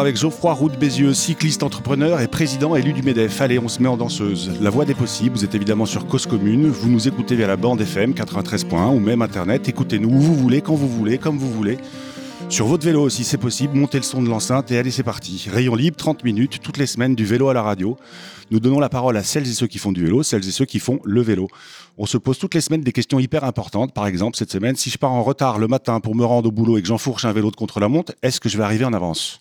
avec Geoffroy Roux Bézieux, cycliste entrepreneur et président élu du MEDEF. Allez, on se met en danseuse. La voix des possibles, vous êtes évidemment sur Cause Commune. Vous nous écoutez via la bande FM 93.1 ou même Internet. Écoutez-nous où vous voulez, quand vous voulez, comme vous voulez. Sur votre vélo aussi, c'est possible. Montez le son de l'enceinte et allez, c'est parti. Rayon libre, 30 minutes, toutes les semaines, du vélo à la radio. Nous donnons la parole à celles et ceux qui font du vélo, celles et ceux qui font le vélo. On se pose toutes les semaines des questions hyper importantes. Par exemple, cette semaine, si je pars en retard le matin pour me rendre au boulot et que j'enfourche un vélo de contre-la-montre, est-ce que je vais arriver en avance?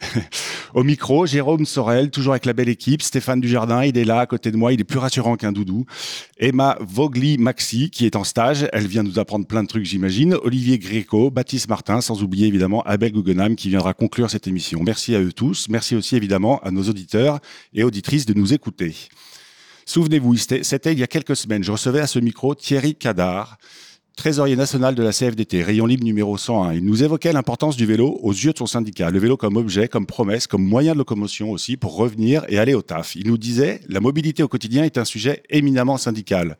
Au micro, Jérôme Sorel, toujours avec la belle équipe. Stéphane Dujardin, il est là à côté de moi, il est plus rassurant qu'un doudou. Emma Vogli-Maxi, qui est en stage, elle vient nous apprendre plein de trucs, j'imagine. Olivier Gréco, Baptiste Martin, sans oublier évidemment Abel Guggenheim, qui viendra conclure cette émission. Merci à eux tous. Merci aussi évidemment à nos auditeurs et auditrices de nous écouter. Souvenez-vous, c'était il y a quelques semaines, je recevais à ce micro Thierry Cadar, trésorier national de la CFDT, rayon libre numéro 101. Il nous évoquait l'importance du vélo aux yeux de son syndicat. Le vélo comme objet, comme promesse, comme moyen de locomotion aussi pour revenir et aller au taf. Il nous disait, la mobilité au quotidien est un sujet éminemment syndical.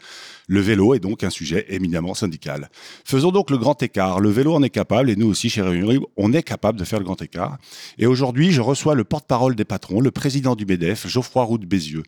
Le vélo est donc un sujet éminemment syndical. Faisons donc le grand écart. Le vélo en est capable, et nous aussi, chez Réunion Libre, on est capable de faire le grand écart. Et aujourd'hui, je reçois le porte-parole des patrons, le président du MEDEF, Geoffroy Roux Bézieux.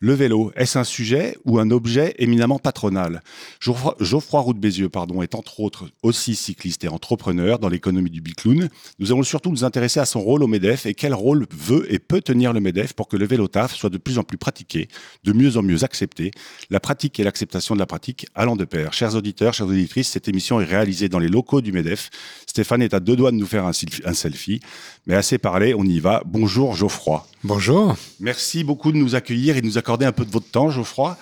Le vélo, est-ce un sujet ou un objet éminemment patronal? Geoffroy, Roux Bézieux pardon, est entre autres aussi cycliste et entrepreneur dans l'économie du bicloun. Nous allons surtout nous intéresser à son rôle au MEDEF et quel rôle veut et peut tenir le MEDEF pour que le vélo taf soit de plus en plus pratiqué, de mieux en mieux accepté. La pratique et l'acceptation de la pratique allant de pair. Chers auditeurs, chères auditrices, cette émission est réalisée dans les locaux du MEDEF. Stéphane est à deux doigts de nous faire un selfie. Mais assez parlé, on y va. Bonjour Geoffroy. Bonjour. Merci beaucoup de nous accueillir et de nous accorder un peu de votre temps, Geoffroy.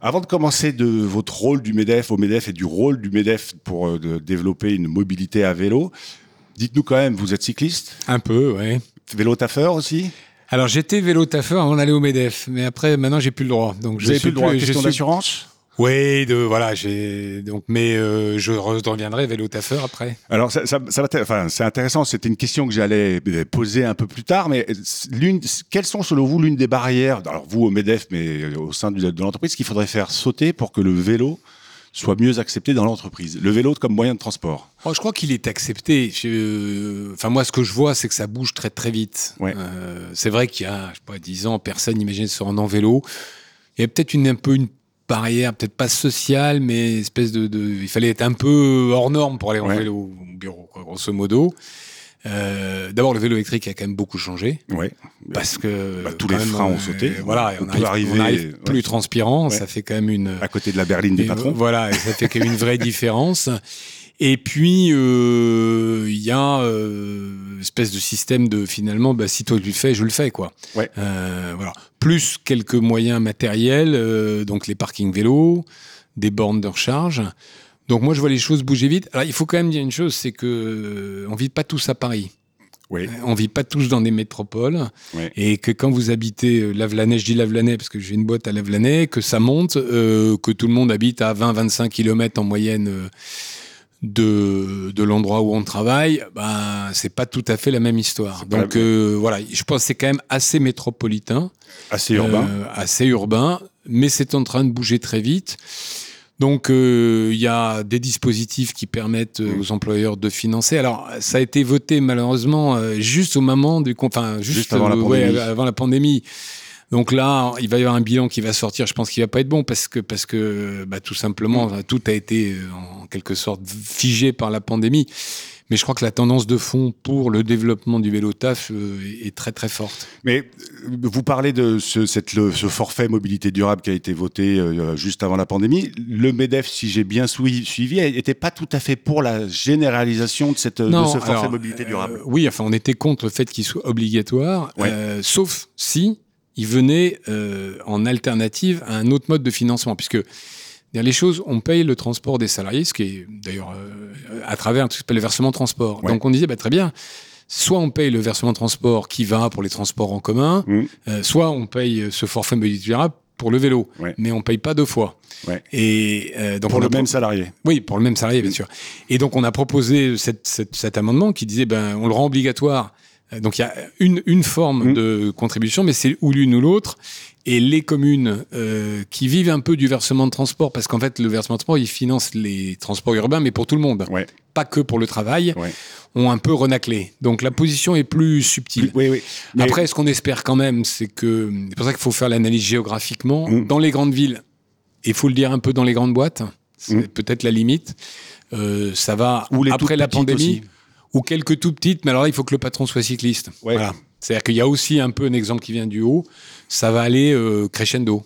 Avant de commencer de votre rôle du MEDEF au MEDEF et du rôle du MEDEF pour euh, développer une mobilité à vélo, dites-nous quand même, vous êtes cycliste? Un peu, oui. Vélo taffeur aussi? Alors j'étais vélo taffeur avant d'aller au Medef, mais après maintenant j'ai plus le droit. Donc je n'ai plus le droit. Question d'assurance? Oui, de voilà, j'ai donc, mais euh, je reviendrai vélo taffeur après. Alors ça, ça, ça enfin c'est intéressant. C'était une question que j'allais poser un peu plus tard, mais l'une, quelles sont selon vous l'une des barrières, alors vous au Medef, mais au sein de, de l'entreprise, qu'il faudrait faire sauter pour que le vélo soit mieux accepté dans l'entreprise? Le vélo comme moyen de transport? Oh, Je crois qu'il est accepté. Enfin, moi, ce que je vois, c'est que ça bouge très très vite. Ouais. Euh, c'est vrai qu'il y a, je sais pas, 10 ans, personne n'imaginait se rendre en vélo. Il y a peut-être une, un peu une barrière, peut-être pas sociale, mais espèce de, de, il fallait être un peu hors norme pour aller en vélo au bureau, quoi, grosso modo. Euh, D'abord, le vélo électrique a quand même beaucoup changé. Ouais. Parce que bah, tous les freins ont sauté. Euh, voilà, on, on, arrive, on arrive plus transpirant. Ça fait quand même une. À côté de la berline des patrons. Voilà, ça fait quand même une vraie différence. Et puis, euh, il y a euh, espèce de système de finalement, bah, si toi tu le fais, je le fais, quoi. Ouais. Euh, voilà. Plus quelques moyens matériels, euh, donc les parkings vélos, des bornes de recharge. Donc moi, je vois les choses bouger vite. Alors, il faut quand même dire une chose, c'est que euh, on vit pas tous à Paris. Oui. On vit pas tous dans des métropoles oui. et que quand vous habitez Lavelanet, je dis Lavelanet parce que j'ai une boîte à Lavelanet, que ça monte, euh, que tout le monde habite à 20-25 km en moyenne euh, de, de l'endroit où on travaille, ben c'est pas tout à fait la même histoire. Donc euh, voilà, je pense que c'est quand même assez métropolitain, assez urbain, euh, assez urbain, mais c'est en train de bouger très vite. Donc il euh, y a des dispositifs qui permettent euh, aux employeurs de financer. Alors ça a été voté malheureusement juste au moment du, enfin juste, juste avant, la ouais, avant la pandémie. Donc là, il va y avoir un bilan qui va sortir. Je pense qu'il va pas être bon parce que parce que bah, tout simplement mmh. tout a été en quelque sorte figé par la pandémie. Mais je crois que la tendance de fond pour le développement du vélo taf euh, est très très forte. Mais vous parlez de ce, cette, le, ce forfait mobilité durable qui a été voté euh, juste avant la pandémie. Le MEDEF, si j'ai bien suivi, n'était pas tout à fait pour la généralisation de, cette, non, de ce forfait alors, mobilité durable. Euh, oui, enfin on était contre le fait qu'il soit obligatoire, ouais. euh, sauf si il venait euh, en alternative à un autre mode de financement, puisque les choses, on paye le transport des salariés, ce qui est d'ailleurs euh, à travers ce le versement transport. Ouais. Donc on disait, bah, très bien, soit on paye le versement transport qui va pour les transports en commun, mmh. euh, soit on paye ce forfait mobilité durable pour le vélo, ouais. mais on paye pas deux fois. Ouais. Et euh, donc pour le même salarié. Oui, pour le même salarié, bien sûr. Et donc on a proposé cette, cette, cet amendement qui disait, ben, on le rend obligatoire Donc il y a une, une forme Mm. de contribution, mais c'est ou l'une ou l'autre. Et les communes euh, qui vivent un peu du versement de transport, parce qu'en fait le versement de transport, il finance les transports urbains, mais pour tout le monde, Ouais. pas que pour le travail, Ouais. ont un peu renaclé. Donc la position est plus subtile. Oui, oui. Mais- Après, ce qu'on espère quand même, c'est que c'est pour ça qu'il faut faire l'analyse géographiquement. Mm. Dans les grandes villes, il faut le dire un peu dans les grandes boîtes, c'est Mm. peut-être la limite. Euh, ça va Ou les après la pandémie, aussi. Ou quelques tout petites, mais alors là, il faut que le patron soit cycliste. Ouais. Voilà. C'est-à-dire qu'il y a aussi un peu un exemple qui vient du haut. Ça va aller euh, crescendo.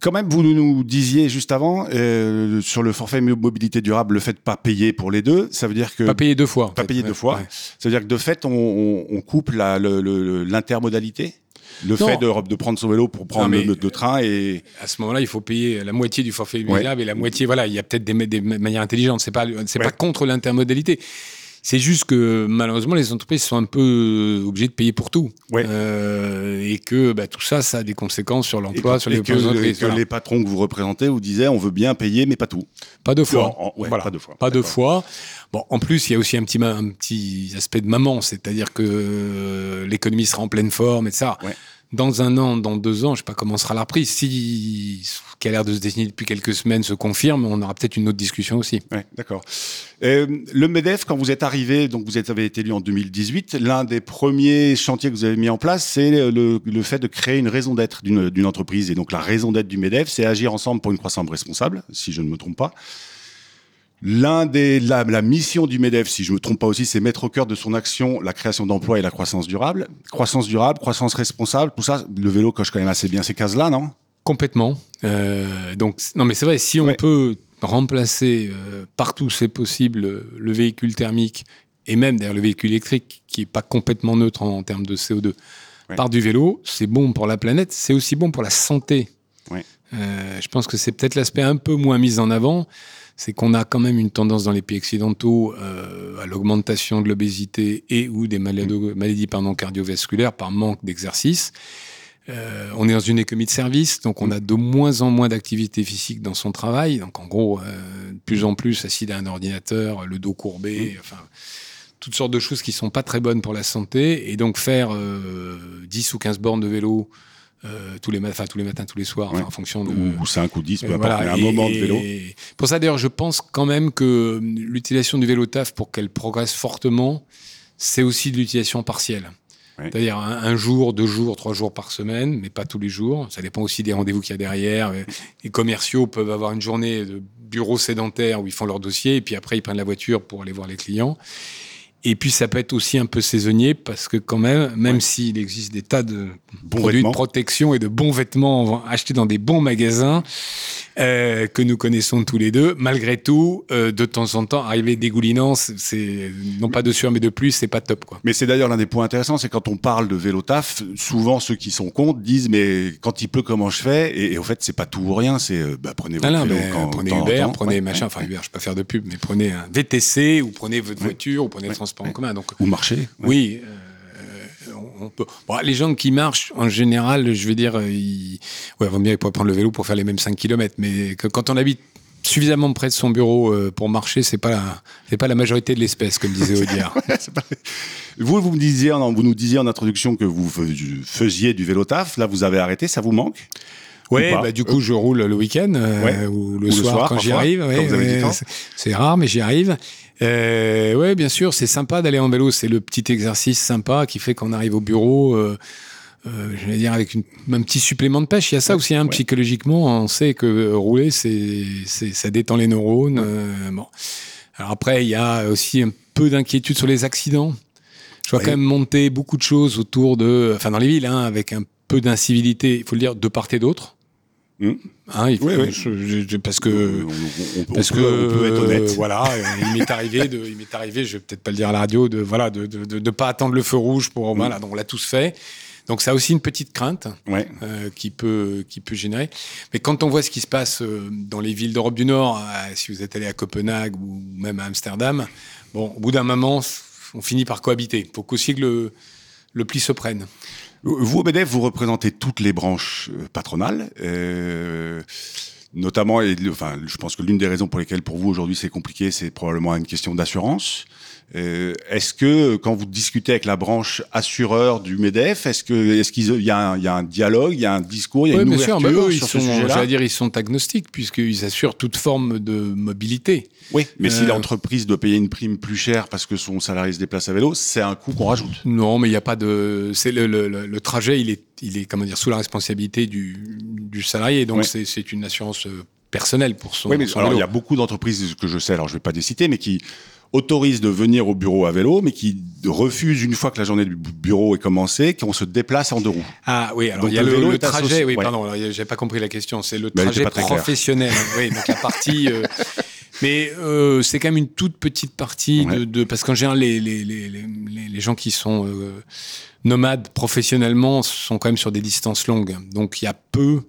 Quand même, vous nous disiez juste avant, euh, sur le forfait mobilité durable, le fait de pas payer pour les deux, ça veut dire que... Pas payer deux fois. pas fait. payer Ouais, deux fois. ouais. Ça veut dire que de fait, on, on, on coupe l'intermodalité? Le Non. fait de, de prendre son vélo pour prendre Non, le, le train et... À ce moment-là, il faut payer la moitié du forfait immobiliable et la moitié, voilà, il y a peut-être des, des manières intelligentes. C'est pas, c'est Ouais. pas contre l'intermodalité. C'est juste que malheureusement, les entreprises sont un peu obligées de payer pour tout. Ouais. Euh, et que bah, tout ça, ça a des conséquences sur l'emploi, sur les que, entreprises. que voilà. les patrons que vous représentez vous disaient on veut bien payer mais pas tout. Pas deux fois. En- en- ouais, Voilà. pas deux fois. Pas deux fois. Bon, en plus, il y a aussi un petit, un petit aspect de maman, c'est-à-dire que euh, l'économie sera en pleine forme et ça. Ouais. Dans un an, dans deux ans, je sais pas comment sera la reprise. Si ce qui a l'air de se dessiner depuis quelques semaines se confirme, on aura peut-être une autre discussion aussi. Ouais, d'accord. Euh, le MEDEF, quand vous êtes arrivé, donc vous avez été élu en 2018, l'un des premiers chantiers que vous avez mis en place, c'est le, le fait de créer une raison d'être d'une entreprise. Et donc la raison d'être du MEDEF, c'est agir ensemble pour une croissance responsable, si je ne me trompe pas. L'un des la, la mission du Medef, si je me trompe pas aussi, c'est mettre au cœur de son action la création d'emplois et la croissance durable. Croissance durable, croissance responsable, tout ça. Le vélo coche quand même assez bien ces cases-là, non? Complètement. Euh, donc, non, mais c'est vrai, si on Ouais. peut remplacer euh, partout c'est possible le véhicule thermique et même d'ailleurs le véhicule électrique qui est pas complètement neutre en, en termes de CO2 Ouais. par du vélo, c'est bon pour la planète, c'est aussi bon pour la santé. Ouais. Euh, je pense que c'est peut-être l'aspect un peu moins mis en avant, c'est qu'on a quand même une tendance dans les pays occidentaux euh, à l'augmentation de l'obésité et ou des maladies, maladies pardon, cardiovasculaires par manque d'exercice. Euh, on est dans une économie de service, donc on a de moins en moins d'activité physique dans son travail. Donc en gros, euh, de plus en plus assis à un ordinateur, le dos courbé, enfin toutes sortes de choses qui sont pas très bonnes pour la santé. Et donc faire euh, 10 ou 15 bornes de vélo euh, tous les matins, enfin, tous les matins, tous les soirs, Ouais. en fonction de, Ou 5 ou 10, peu euh, importe, voilà, mais un et- moment de vélo. Pour ça, d'ailleurs, je pense quand même que l'utilisation du vélo taf, pour qu'elle progresse fortement, c'est aussi de l'utilisation partielle. Ouais. C'est-à-dire un, un jour, deux jours, trois jours par semaine, mais pas tous les jours. Ça dépend aussi des rendez-vous qu'il y a derrière. Euh, Les commerciaux peuvent avoir une journée de bureau sédentaire où ils font leur dossier et puis après ils prennent la voiture pour aller voir les clients. Et puis ça peut être aussi un peu saisonnier parce que quand même, même Ouais. s'il existe des tas de Bons produits vêtements. de protection et de bons vêtements achetés dans des bons magasins euh, que nous connaissons tous les deux. Malgré tout, euh, de temps en temps, arriver dégoulinant, c'est- non pas de sur mais de plus, c'est pas top quoi. Mais c'est d'ailleurs l'un des points intéressants, c'est quand on parle de vélo taf, souvent ceux qui sont contre disent mais quand il pleut comment je fais? Et, et au fait c'est pas tout ou rien, c'est euh, bah, prenez votre Ah non, vélo quand prenez Uber, temps. prenez Ouais, machin, ouais, enfin. Uber, je peux pas faire de pub, mais prenez un VTC ou prenez votre Ouais. voiture ou prenez le transport en commun. Donc ou marcher. oui, euh, on peut. Bon, les gens qui marchent, en général, je vais dire, euh, ils... ouais, vaut mieux ils pourraient prendre le vélo pour faire les mêmes 5 km, mais que quand on habite suffisamment près de son bureau euh, pour marcher, c'est pas la, c'est pas la majorité de l'espèce, comme disait Audiard. Vous, vous me disiez, vous nous disiez en introduction que vous fais- faisiez du vélo taf. Là, vous avez arrêté. Ça vous manque Ouais, bah, du coup, je roule le week-end euh, Ouais. ou le Ou le soir, quand j'y arrive. ouais, ouais, C'est rare, mais j'y arrive. Euh, ouais, bien sûr, c'est sympa d'aller en vélo. C'est le petit exercice sympa qui fait qu'on arrive au bureau. Euh, euh, je vais dire avec une- un petit supplément de pêche. Il y a ça aussi, hein, ouais. psychologiquement, on sait que euh, rouler, c'est, ça détend les neurones. euh, bon. Alors après, il y a aussi un peu d'inquiétude sur les accidents. Je vois quand même monter beaucoup de choses autour de, enfin dans les villes, hein, avec un peu d'incivilité. Il faut le dire de part et d'autre. Hein, il faut- Oui, oui. je- je- parce que on, on- on parce peut, que on peut être honnête. euh, voilà, il m'est arrivé de, il m'est arrivé, je vais peut-être pas le dire à la radio, de voilà, de de, de, de pas attendre le feu rouge pour voilà, donc on l'a tous fait. Donc ça a aussi une petite crainte Ouais. euh, qui peut qui peut générer. Mais quand on voit ce qui se passe euh, dans les villes d'Europe du Nord, si vous êtes allé à Copenhague ou même à Amsterdam, bon, au bout d'un moment, on finit par cohabiter. Faut qu'aussi que le le pli se prenne. Vous, au MEDEF, vous représentez toutes les branches euh, patronales. Euh, Notamment, et, enfin, je pense que l'une des raisons pour lesquelles pour vous aujourd'hui c'est compliqué, c'est probablement une question d'assurance. Euh, est-ce que quand vous discutez avec la branche assureur du Medef, est-ce que est-ce qu'il y, a un dialogue, il y a un discours, il y a une ouverture sûr, bah, sur ce sujet-là dire, ils sont agnostiques puisqu'ils assurent toute forme de mobilité. Oui, mais si euh, l'entreprise doit payer une prime plus chère parce que son salarié se déplace à vélo, c'est un coût qu'on rajoute. Non, mais il n'y a pas de. C'est le, le, le, trajet, il est, il est comment dire sous la responsabilité du, du salarié, donc c'est une assurance euh, personnelle pour son. Oui, mais alors il y a beaucoup d'entreprises que je sais, alors je vais pas les citer, mais qui autorise de venir au bureau à vélo, mais qui refuse une fois que la journée du bureau est commencée, qu'on se déplace en deux roues. Ah oui, alors il y a le, trajet. Oui, pardon, j'ai pas compris la question. C'est le trajet professionnel. oui, donc la partie. Euh, mais euh, c'est quand même une toute petite partie de, de, parce qu'en général les, les, les, les, gens qui sont euh, nomades professionnellement sont quand même sur des distances longues. Donc il y a peu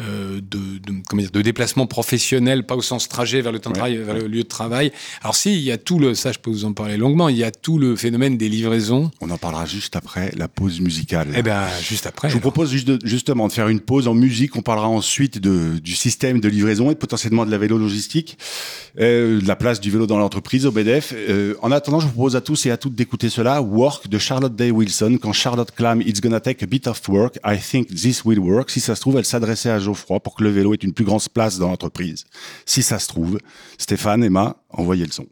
de, de, comment dire, de déplacement professionnel, pas au sens trajet vers le temps de travail, vers le lieu de travail. Alors si, il y a tout le, ça je peux vous en parler longuement, il y a tout le phénomène des livraisons. On en parlera juste après la pause musicale. Eh ben, juste après. Je vous propose juste de, justement de faire une pause en musique. On parlera ensuite de, du système de livraison et potentiellement de la vélo logistique, euh, de la place du vélo dans l'entreprise au BDF. Euh, en attendant, je vous propose à tous et à toutes d'écouter cela. Work de Charlotte Day Wilson. Quand Charlotte clame It's gonna take a bit of work, I think this will work. Si ça se trouve, elle s'adressait à Geoffroy pour que le vélo ait une plus grande place dans l'entreprise. Si ça se trouve, Stéphane, Emma, envoyez le son.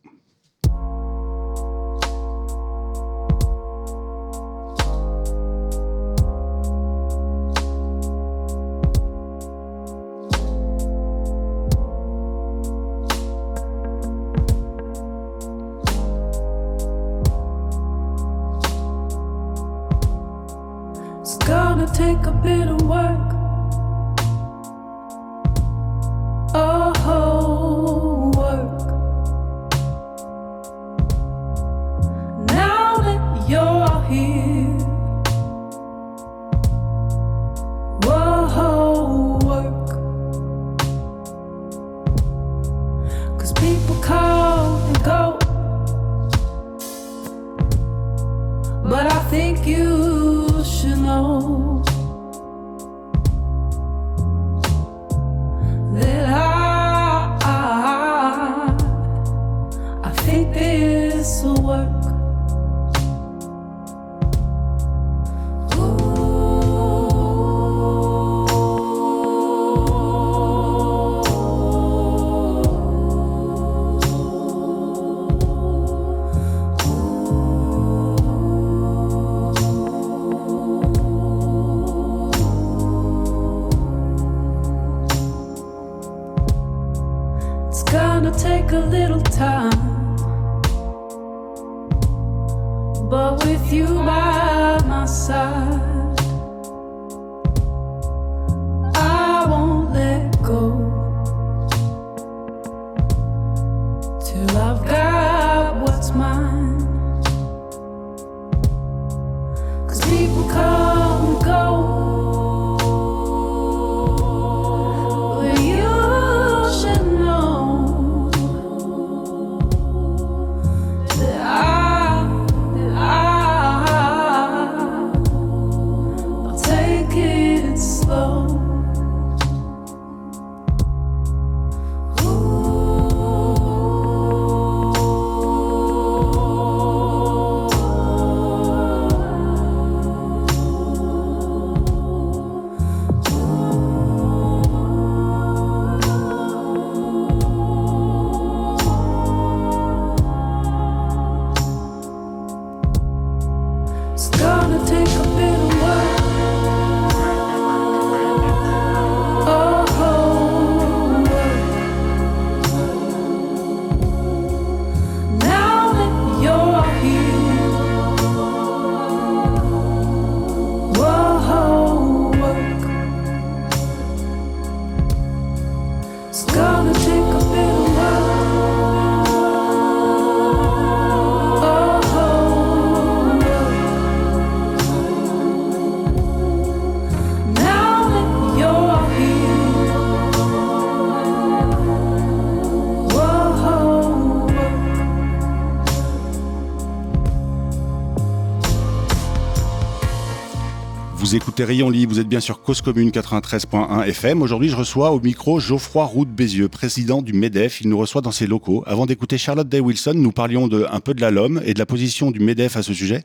Écoutez Rayon Libre, vous êtes bien sur Cause Commune 93.1 FM. Aujourd'hui, je reçois au micro Geoffroy Roux Bézieux, président du MEDEF. Il nous reçoit dans ses locaux. Avant d'écouter Charlotte Day Wilson, nous parlions de, un peu de la LOM et de la position du MEDEF à ce sujet.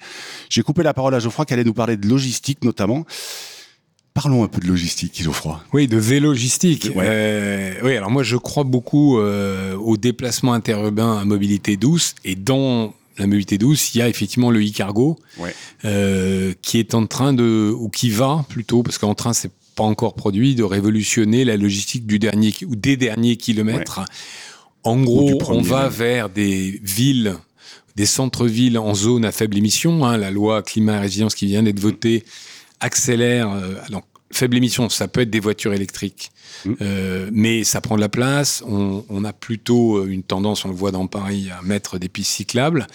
J'ai coupé la parole à Geoffroy qui allait nous parler de logistique notamment. Parlons un peu de logistique, Geoffroy. Oui, de vélogistique. Euh, oui, alors moi je crois beaucoup euh, au déplacement interurbain à mobilité douce et dans la mobilité douce, il y a effectivement le e-cargo euh, qui est en train de, ou qui va plutôt, parce qu'en train c'est pas encore produit, de révolutionner la logistique du dernier ou des derniers kilomètres. En gros, on va vers des villes, des centres-villes en zone à faible émission. Hein, la loi climat et résilience qui vient d'être votée accélère. Euh, faible émission, ça peut être des voitures électriques, mmh. euh, mais ça prend de la place. On, on, a plutôt euh, une tendance, on le voit dans Paris, à mettre des pistes cyclables.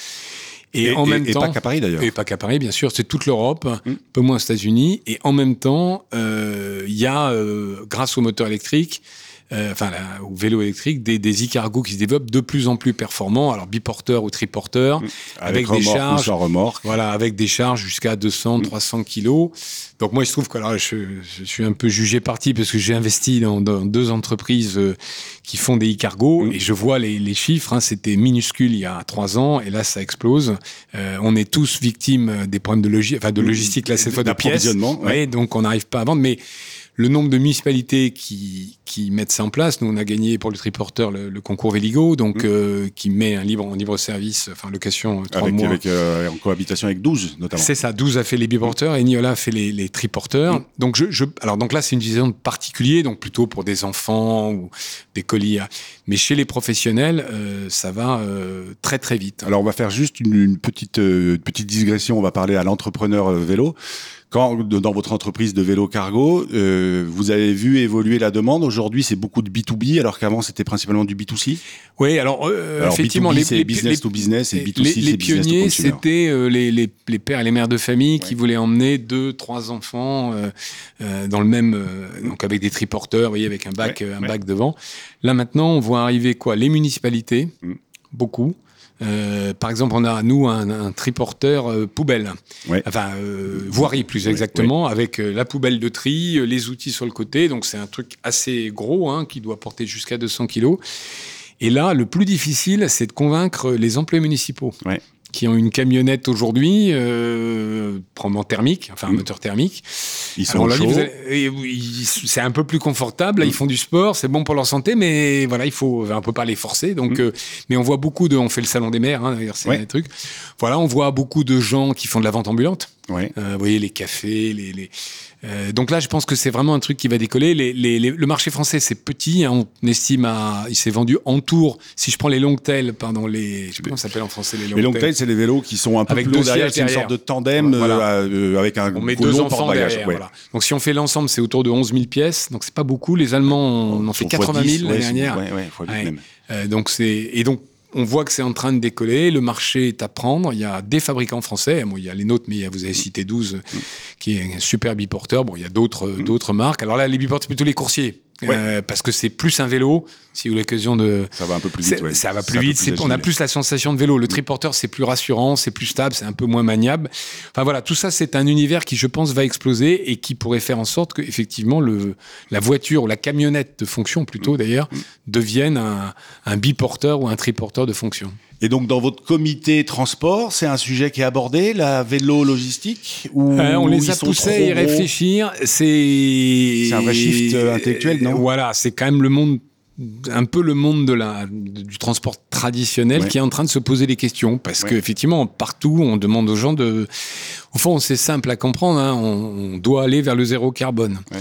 Et, en même temps, pas qu'à Paris d'ailleurs. Et pas qu'à Paris, bien sûr, c'est toute l'Europe, mmh. un peu moins aux États-Unis. Et en même temps, euh, il y a, euh, grâce aux moteurs électriques, euh, enfin au vélo électrique, des, des e-cargos qui se développent de plus en plus performants, alors biporteurs ou triporteurs, mmh. avec, avec des charges, remorque. voilà, avec des charges jusqu'à 200, mmh. 300 kilos. Donc moi, il se trouve que alors, je, je, suis un peu jugé parti parce que j'ai investi dans, dans, deux entreprises euh, qui font des e-cargos mmh. et je vois les, les chiffres. Hein, C'était minuscule il y a trois ans et là, ça explose. Euh, on est tous victimes des problèmes de, logi enfin, de logistique, là, cette fois de pièces. Ouais. Ouais, donc on n'arrive pas à vendre, mais le nombre de municipalités qui, qui mettent ça en place. Nous, on a gagné pour le triporteur le, le concours Véligo, donc mmh. euh, qui met un libre en libre service, enfin location trois avec, mois. Avec, euh, en cohabitation avec 12 notamment. C'est ça, 12 a fait les biporteurs mmh. et Niola a fait les, les triporteurs. Mmh. Donc je, je, alors donc là c'est une vision de particulier, donc plutôt pour des enfants ou des colis. Mais chez les professionnels, euh, ça va euh, très très vite. Alors on va faire juste une, une petite euh, petite digression. On va parler à l'entrepreneur euh, vélo quand dans votre entreprise de vélo cargo, euh, vous avez vu évoluer la demande. Aujourd'hui, c'est beaucoup de B2B, alors qu'avant, c'était principalement du B2C. Oui, alors, euh, alors effectivement, B2B, c'est business les, to business et B2C, les, les pionniers, c'était euh, les, les, les, pères et les mères de famille ouais. qui voulaient emmener deux, trois enfants euh, euh, dans le même, euh, donc avec des triporteurs, vous voyez, avec un bac, ouais, un ouais. bac devant. Là maintenant, on voit arriver quoi? Les municipalités, mm. beaucoup. Euh, par exemple, on a nous un, un triporteur euh, poubelle, ouais. enfin euh, voirie plus exactement, ouais, avec la poubelle de tri, les outils sur le côté. Donc c'est un truc assez gros hein, qui doit porter jusqu'à 200 kilos. Et là, le plus difficile, c'est de convaincre les employés municipaux qui ont une camionnette aujourd'hui, euh, probablement thermique, enfin un mmh. moteur thermique. Ils sont chauds. C'est un peu plus confortable. Là, ils font du sport, c'est bon pour leur santé, mais voilà, il faut un peu pas les forcer. Donc, mmh. euh, mais on voit beaucoup de, on fait le salon des maires, hein, d'ailleurs, c'est ouais. un truc. Voilà, on voit beaucoup de gens qui font de la vente ambulante. Ouais. Euh, vous voyez les cafés, les, les... Euh, donc là, je pense que c'est vraiment un truc qui va décoller. Les, les, les, le marché français, c'est petit. Hein, on estime à, il s'est vendu en tour. Si je prends les long tails, pardon, les, je sais comment ça s'appelle en français les long, les long c'est les vélos qui sont un peu avec plus derrière. C'est une sorte de tandem voilà. euh, avec un on met deux enfants derrière. Ouais. Voilà. Donc si on fait l'ensemble, c'est autour de 11 000 pièces. Donc c'est pas beaucoup. Les Allemands, on en fait 80 000 l'année dernière. Ouais, ouais, fois même. Euh, donc c'est et donc on voit que c'est en train de décoller, le marché est à prendre, il y a des fabricants français, bon, il y a les nôtres, mais vous avez cité 12, mmh. qui est un super biporteur, bon, il y a d'autres d'autres marques. Alors là, les biporteurs, c'est plutôt les coursiers, ouais. euh, parce que c'est plus un vélo, si vous avez l'occasion de... Ça va un peu plus vite, ouais. Ça va plus vite, plus on a plus la sensation de vélo. Le triporteur, c'est plus rassurant, c'est plus stable, c'est un peu moins maniable. Enfin voilà, tout ça, c'est un univers qui, je pense, va exploser et qui pourrait faire en sorte que, effectivement, le, la voiture ou la camionnette de fonction, plutôt mmh. d'ailleurs, devienne un, un biporteur ou un triporteur de fonction. Et donc dans votre comité transport, c'est un sujet qui est abordé, la vélo logistique ou euh, On les a poussés à y réfléchir. C'est un vrai shift euh, intellectuel, non? Voilà, c'est quand même le monde un peu le monde de la, du transport traditionnel ouais. qui est en train de se poser des questions parce ouais. qu'effectivement partout on demande aux gens de au fond c'est simple à comprendre hein, on, on, doit aller vers le zéro carbone ouais.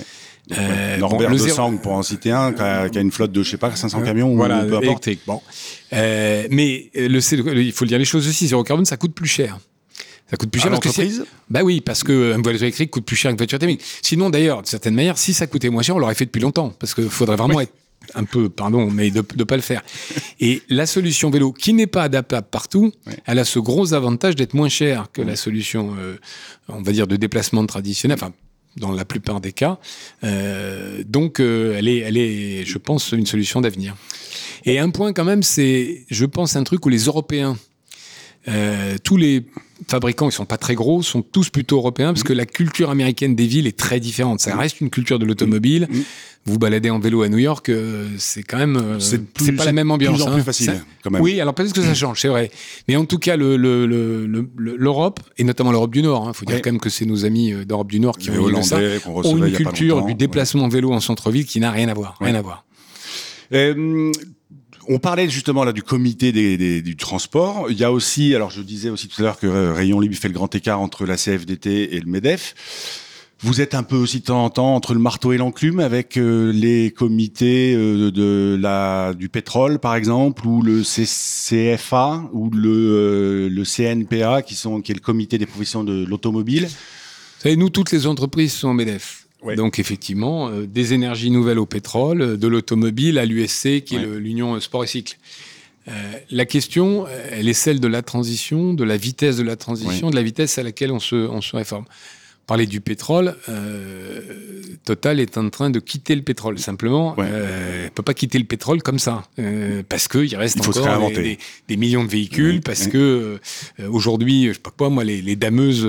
Euh, Norbert bon, de Sang, pour en citer un, qui a, qui a, une flotte de, je sais pas, 500 camions voilà, ou peu importe. Bon. Euh, mais le, il faut dire les choses aussi, zéro carbone, ça coûte plus cher. Ça coûte plus cher à l'entreprise Bah oui, parce qu'une voiture électrique coûte plus cher qu'une voiture thermique. Sinon, d'ailleurs, de certaine manière, si ça coûtait moins cher, on l'aurait fait depuis longtemps. Parce qu'il faudrait vraiment oui. être un peu, pardon, mais de ne pas le faire. Et la solution vélo, qui n'est pas adaptable partout, elle a ce gros avantage d'être moins chère que la solution, euh, on va dire, de déplacement traditionnel. Enfin, dans la plupart des cas. Euh, donc, euh, elle, est, elle est, je pense, une solution d'avenir. Et un point quand même, c'est, je pense, un truc où les Européens tous les fabricants, ils sont pas très gros, sont tous plutôt européens, parce que la culture américaine des villes est très différente. Ça reste une culture de l'automobile. Vous baladez en vélo à New York, euh, c'est quand même, euh, c'est pas la même ambiance. Plus en hein. plus facile, quand même. Oui, alors peut-être que ça change, c'est vrai. Mais en tout cas, l'Europe, et notamment l'Europe du Nord, il hein, faut dire quand même que c'est nos amis euh, d'Europe du Nord qui ont, Hollandais, ça, ont une culture du déplacement en vélo en centre-ville qui n'a rien à voir. Rien à voir. Euh, on parlait justement là du comité des, du transport. Il y a aussi, alors je disais aussi tout à l'heure que Rayon Libre fait le grand écart entre la CFDT et le MEDEF. Vous êtes un peu aussi de temps en temps entre le marteau et l'enclume avec euh, les comités euh, de la du pétrole par exemple ou le CFA ou le, euh, le CNPA qui sont qui est le comité des professions de l'automobile? Vous savez, nous toutes les entreprises sont MEDEF. Donc effectivement, euh, des énergies nouvelles au pétrole, euh, de l'automobile à l'USC, qui est l'Union Sport et Cycle. Euh, la question, elle est celle de la transition, de la vitesse de la transition, de la vitesse à laquelle on se, on se réforme parler du pétrole, euh, Total est en train de quitter le pétrole. Simplement, euh, peut pas quitter le pétrole comme ça, euh, parce qu'il reste encore des, des, millions de véhicules, parce que euh, aujourd'hui, je sais pas quoi, moi, les, les dameuses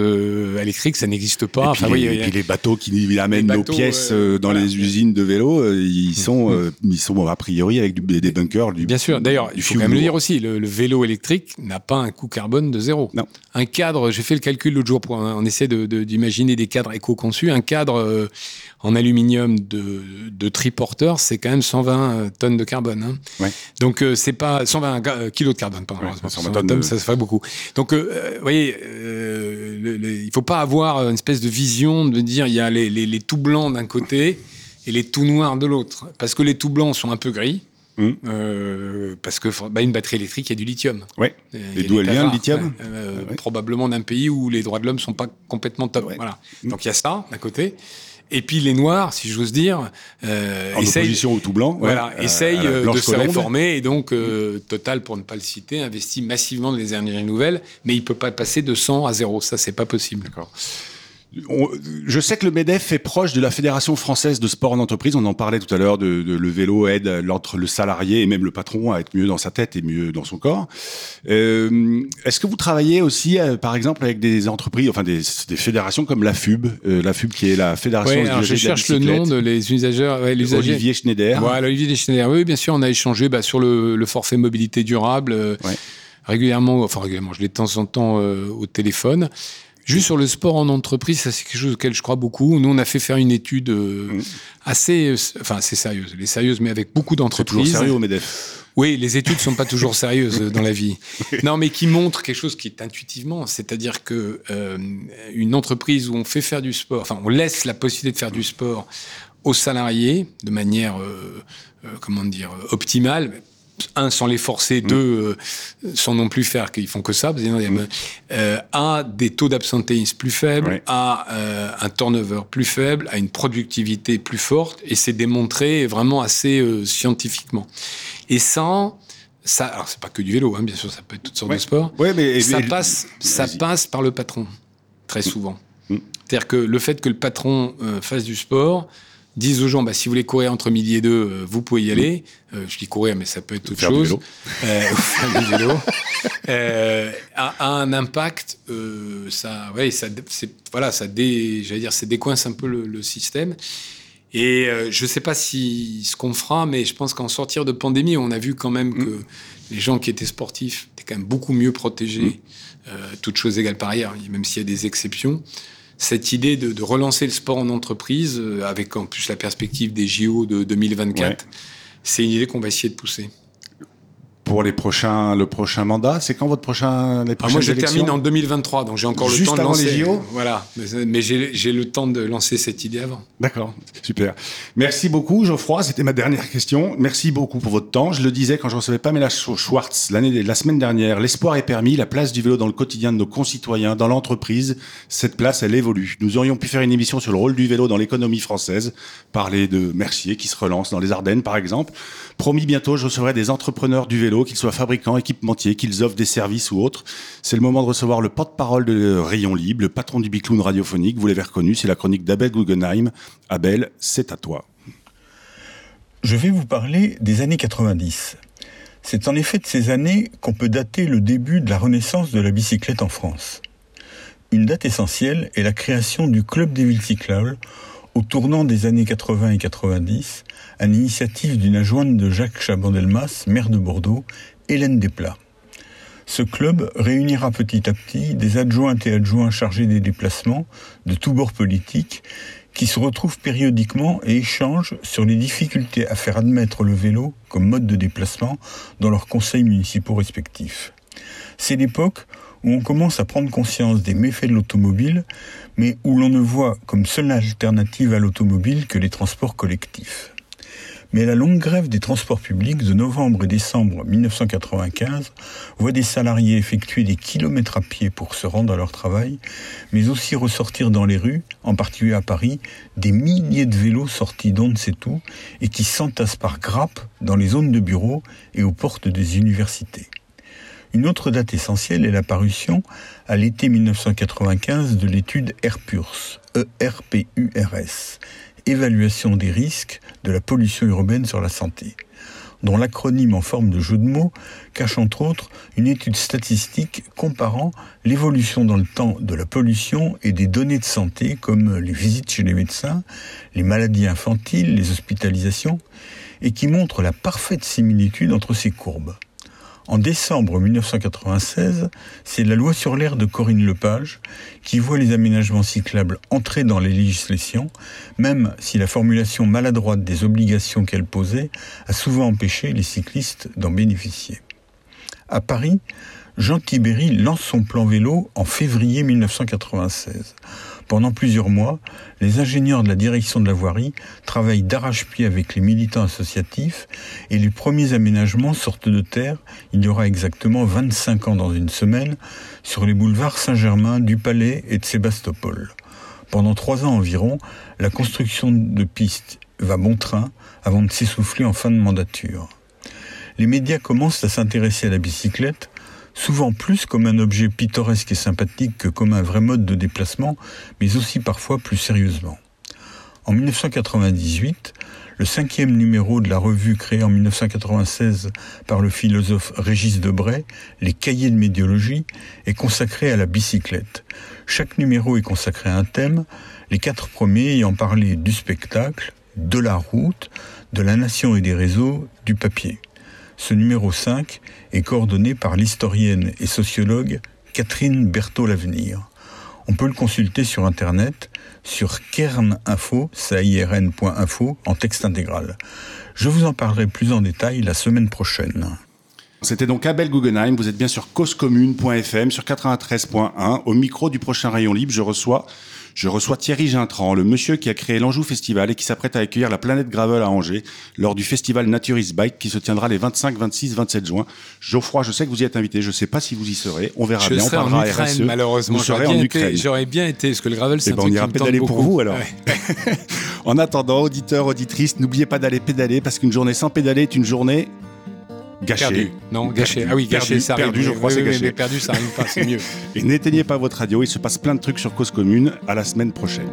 électriques, ça n'existe pas. Et puis, enfin, les, et puis les bateaux qui amènent nos pièces dans les usines de vélo, ils sont, mm. ils sont a priori avec du, des bunkers. Du, Bien sûr. D'ailleurs, il faut quand même le dire aussi, le, le vélo électrique n'a pas un coût carbone de zéro. Non. Un cadre, j'ai fait le calcul l'autre jour pour on essaie d'imaginer des cadres éco-conçus. Un cadre euh, en aluminium de, de triporteur, c'est quand même 120 euh, tonnes de carbone. Hein. Donc euh, c'est pas 120 kilos de carbone, pardon. 120 tonnes, ça se fait beaucoup. Donc vous voyez, il faut pas avoir une espèce de vision de dire il y a les, les, les tout blancs d'un côté et les tout noirs de l'autre, parce que les tout blancs sont un peu gris. Mmh. Euh, parce que bah, une batterie électrique, il y a du lithium. Ouais. Et d'où elle vient le lithium euh, Probablement d'un pays où les droits de l'homme sont pas complètement top. Voilà. Mmh. Donc il y a ça d'un côté. Et puis les Noirs, si j'ose dire, euh, en essayent, opposition au tout blanc, voilà, euh, essayent de se réformer et donc euh, Total, pour ne pas le citer, investit massivement dans les énergies nouvelles, mais il peut pas passer de 100 à 0. Ça, c'est pas possible. D'accord je sais que le MEDEF est proche de la Fédération française de sport en entreprise. On en parlait tout à l'heure de, le vélo aide entre le salarié et même le patron à être mieux dans sa tête et mieux dans son corps. Euh, est-ce que vous travaillez aussi, euh, par exemple, avec des entreprises, enfin des, fédérations comme la FUB, euh, la FUB qui est la Fédération ouais, Je cherche le nom de les usagers. Olivier Schneider. Voilà, Olivier Schneider. Oui, bien sûr, on a échangé bah, sur le, forfait mobilité durable. régulièrement, enfin régulièrement, je l'ai de temps en temps au téléphone. Juste sur le sport en entreprise, ça c'est quelque chose auquel je crois beaucoup. Nous, on a fait faire une étude euh, mm. assez, euh, enfin assez sérieuse, elle est sérieuse, mais avec beaucoup d'entreprises. Toujours sérieux au Medef. Oui, les études sont pas toujours sérieuses dans la vie. Non, mais qui montrent quelque chose qui est intuitivement, c'est-à-dire que euh, une entreprise où on fait faire du sport, enfin on laisse la possibilité de faire du sport aux salariés de manière, euh, euh comment dire, optimale un, sans les forcer, mm. deux, euh, sans non plus faire qu'ils font que ça, mm. euh, a des taux d'absentéisme plus faibles, a euh, un turnover plus faible, a une productivité plus forte, et c'est démontré vraiment assez scientifiquement. Et ça, ça, alors c'est pas que du vélo, hein, bien sûr, ça peut être toutes sortes de sports. mais, ça passe, ça passe par le patron très mm. souvent. C'est-à-dire que le fait que le patron fasse du sport, disent aux gens, bah, si vous voulez courir entre midi et deux, euh, vous pouvez y aller. Euh, je dis courir, mais ça peut être autre faire chose. Du vélo. Euh, faire du vélo. Euh, a, a, un impact, euh, ça, ouais, ça, voilà, ça dé, j'allais dire, ça décoince un peu le, le système. Et je ne sais pas si ce qu'on fera, mais je pense qu'en sortir de pandémie, on a vu quand même que mm. les gens qui étaient sportifs étaient quand même beaucoup mieux protégés, mm. toutes choses égales par ailleurs, même s'il y a des exceptions cette idée de, relancer le sport en entreprise, euh, avec en plus la perspective des JO de 2024, c'est une idée qu'on va essayer de pousser pour les prochains, le prochain mandat. C'est quand votre prochain, les ah, Moi, je termine en 2023, donc j'ai encore le temps de lancer. les JO voilà, mais, j'ai le temps de lancer cette idée avant. D'accord, super. Merci beaucoup, Geoffroy. C'était ma dernière question. Merci beaucoup pour votre temps. Je le disais quand je recevais Pamela Schwartz l'année, la semaine dernière. L'espoir est permis. La place du vélo dans le quotidien de nos concitoyens, dans l'entreprise, cette place, elle évolue. Nous aurions pu faire une émission sur le rôle du vélo dans l'économie française, parler de Mercier qui se relance dans les Ardennes, par exemple. Promis bientôt, je recevrai des entrepreneurs du vélo, qu'ils soient fabricants, équipementiers, qu'ils offrent des services ou autres. C'est le moment de recevoir le porte-parole de Rayon Libre, le patron du Bicloun radiophonique. Vous l'avez reconnu, c'est la chronique d'Abel Guggenheim. Abel, c'est à toi. Je vais vous parler des années 90. C'est en effet de ces années qu'on peut dater le début de la renaissance de la bicyclette en France. Une date essentielle est la création du Club des villes cyclables au tournant des années 80 et 90, à l'initiative d'une adjointe de Jacques Chabandelmas, maire de Bordeaux, Hélène Desplats. Ce club réunira petit à petit des adjointes et adjoints chargés des déplacements de tous bords politiques qui se retrouvent périodiquement et échangent sur les difficultés à faire admettre le vélo comme mode de déplacement dans leurs conseils municipaux respectifs. C'est l'époque où on commence à prendre conscience des méfaits de l'automobile, mais où l'on ne voit comme seule alternative à l'automobile que les transports collectifs. Mais la longue grève des transports publics de novembre et décembre 1995 voit des salariés effectuer des kilomètres à pied pour se rendre à leur travail, mais aussi ressortir dans les rues, en particulier à Paris, des milliers de vélos sortis d'on ne sait où et qui s'entassent par grappes dans les zones de bureaux et aux portes des universités. Une autre date essentielle est l'apparition à l'été 1995 de l'étude ERPURS, E-R-P-U-R-S, évaluation des risques de la pollution urbaine sur la santé, dont l'acronyme en forme de jeu de mots cache entre autres une étude statistique comparant l'évolution dans le temps de la pollution et des données de santé comme les visites chez les médecins, les maladies infantiles, les hospitalisations, et qui montre la parfaite similitude entre ces courbes. En décembre 1996, c'est la loi sur l'air de Corinne Lepage qui voit les aménagements cyclables entrer dans les législations, même si la formulation maladroite des obligations qu'elle posait a souvent empêché les cyclistes d'en bénéficier. À Paris, Jean Tibéry lance son plan vélo en février 1996. Pendant plusieurs mois, les ingénieurs de la direction de la voirie travaillent d'arrache-pied avec les militants associatifs et les premiers aménagements sortent de terre, il y aura exactement 25 ans dans une semaine, sur les boulevards Saint-Germain, du Palais et de Sébastopol. Pendant trois ans environ, la construction de pistes va bon train avant de s'essouffler en fin de mandature. Les médias commencent à s'intéresser à la bicyclette souvent plus comme un objet pittoresque et sympathique que comme un vrai mode de déplacement, mais aussi parfois plus sérieusement. En 1998, le cinquième numéro de la revue créée en 1996 par le philosophe Régis Debray, Les Cahiers de médiologie, est consacré à la bicyclette. Chaque numéro est consacré à un thème, les quatre premiers ayant parlé du spectacle, de la route, de la nation et des réseaux, du papier. Ce numéro 5 est coordonné par l'historienne et sociologue Catherine Berthaud-Lavenir. On peut le consulter sur Internet, sur kerninfo, en texte intégral. Je vous en parlerai plus en détail la semaine prochaine. C'était donc Abel Guggenheim, vous êtes bien sur causecommune.fm, sur 93.1. Au micro du prochain Rayon Libre, je reçois je reçois Thierry Gintran, le monsieur qui a créé l'Anjou Festival et qui s'apprête à accueillir la planète Gravel à Angers lors du festival Naturist Bike qui se tiendra les 25, 26, 27 juin. Geoffroy, je sais que vous y êtes invité, je ne sais pas si vous y serez, on verra bien, on parlera en Ukraine, malheureusement. Vous serez en Ukraine. J'aurais bien été, parce que le gravel c'est eh un ben, on ira pédaler pour vous alors. en attendant, auditeurs, auditrices, n'oubliez pas d'aller pédaler parce qu'une journée sans pédaler est une journée Gâché. Perdu. Non, gâché. Ah oui, gâché, ça Perdu, je crois, c'est gâché. Mais perdu, ça arrive pas, c'est mieux. Et n'éteignez pas votre radio, il se passe plein de trucs sur Cause Commune. À la semaine prochaine.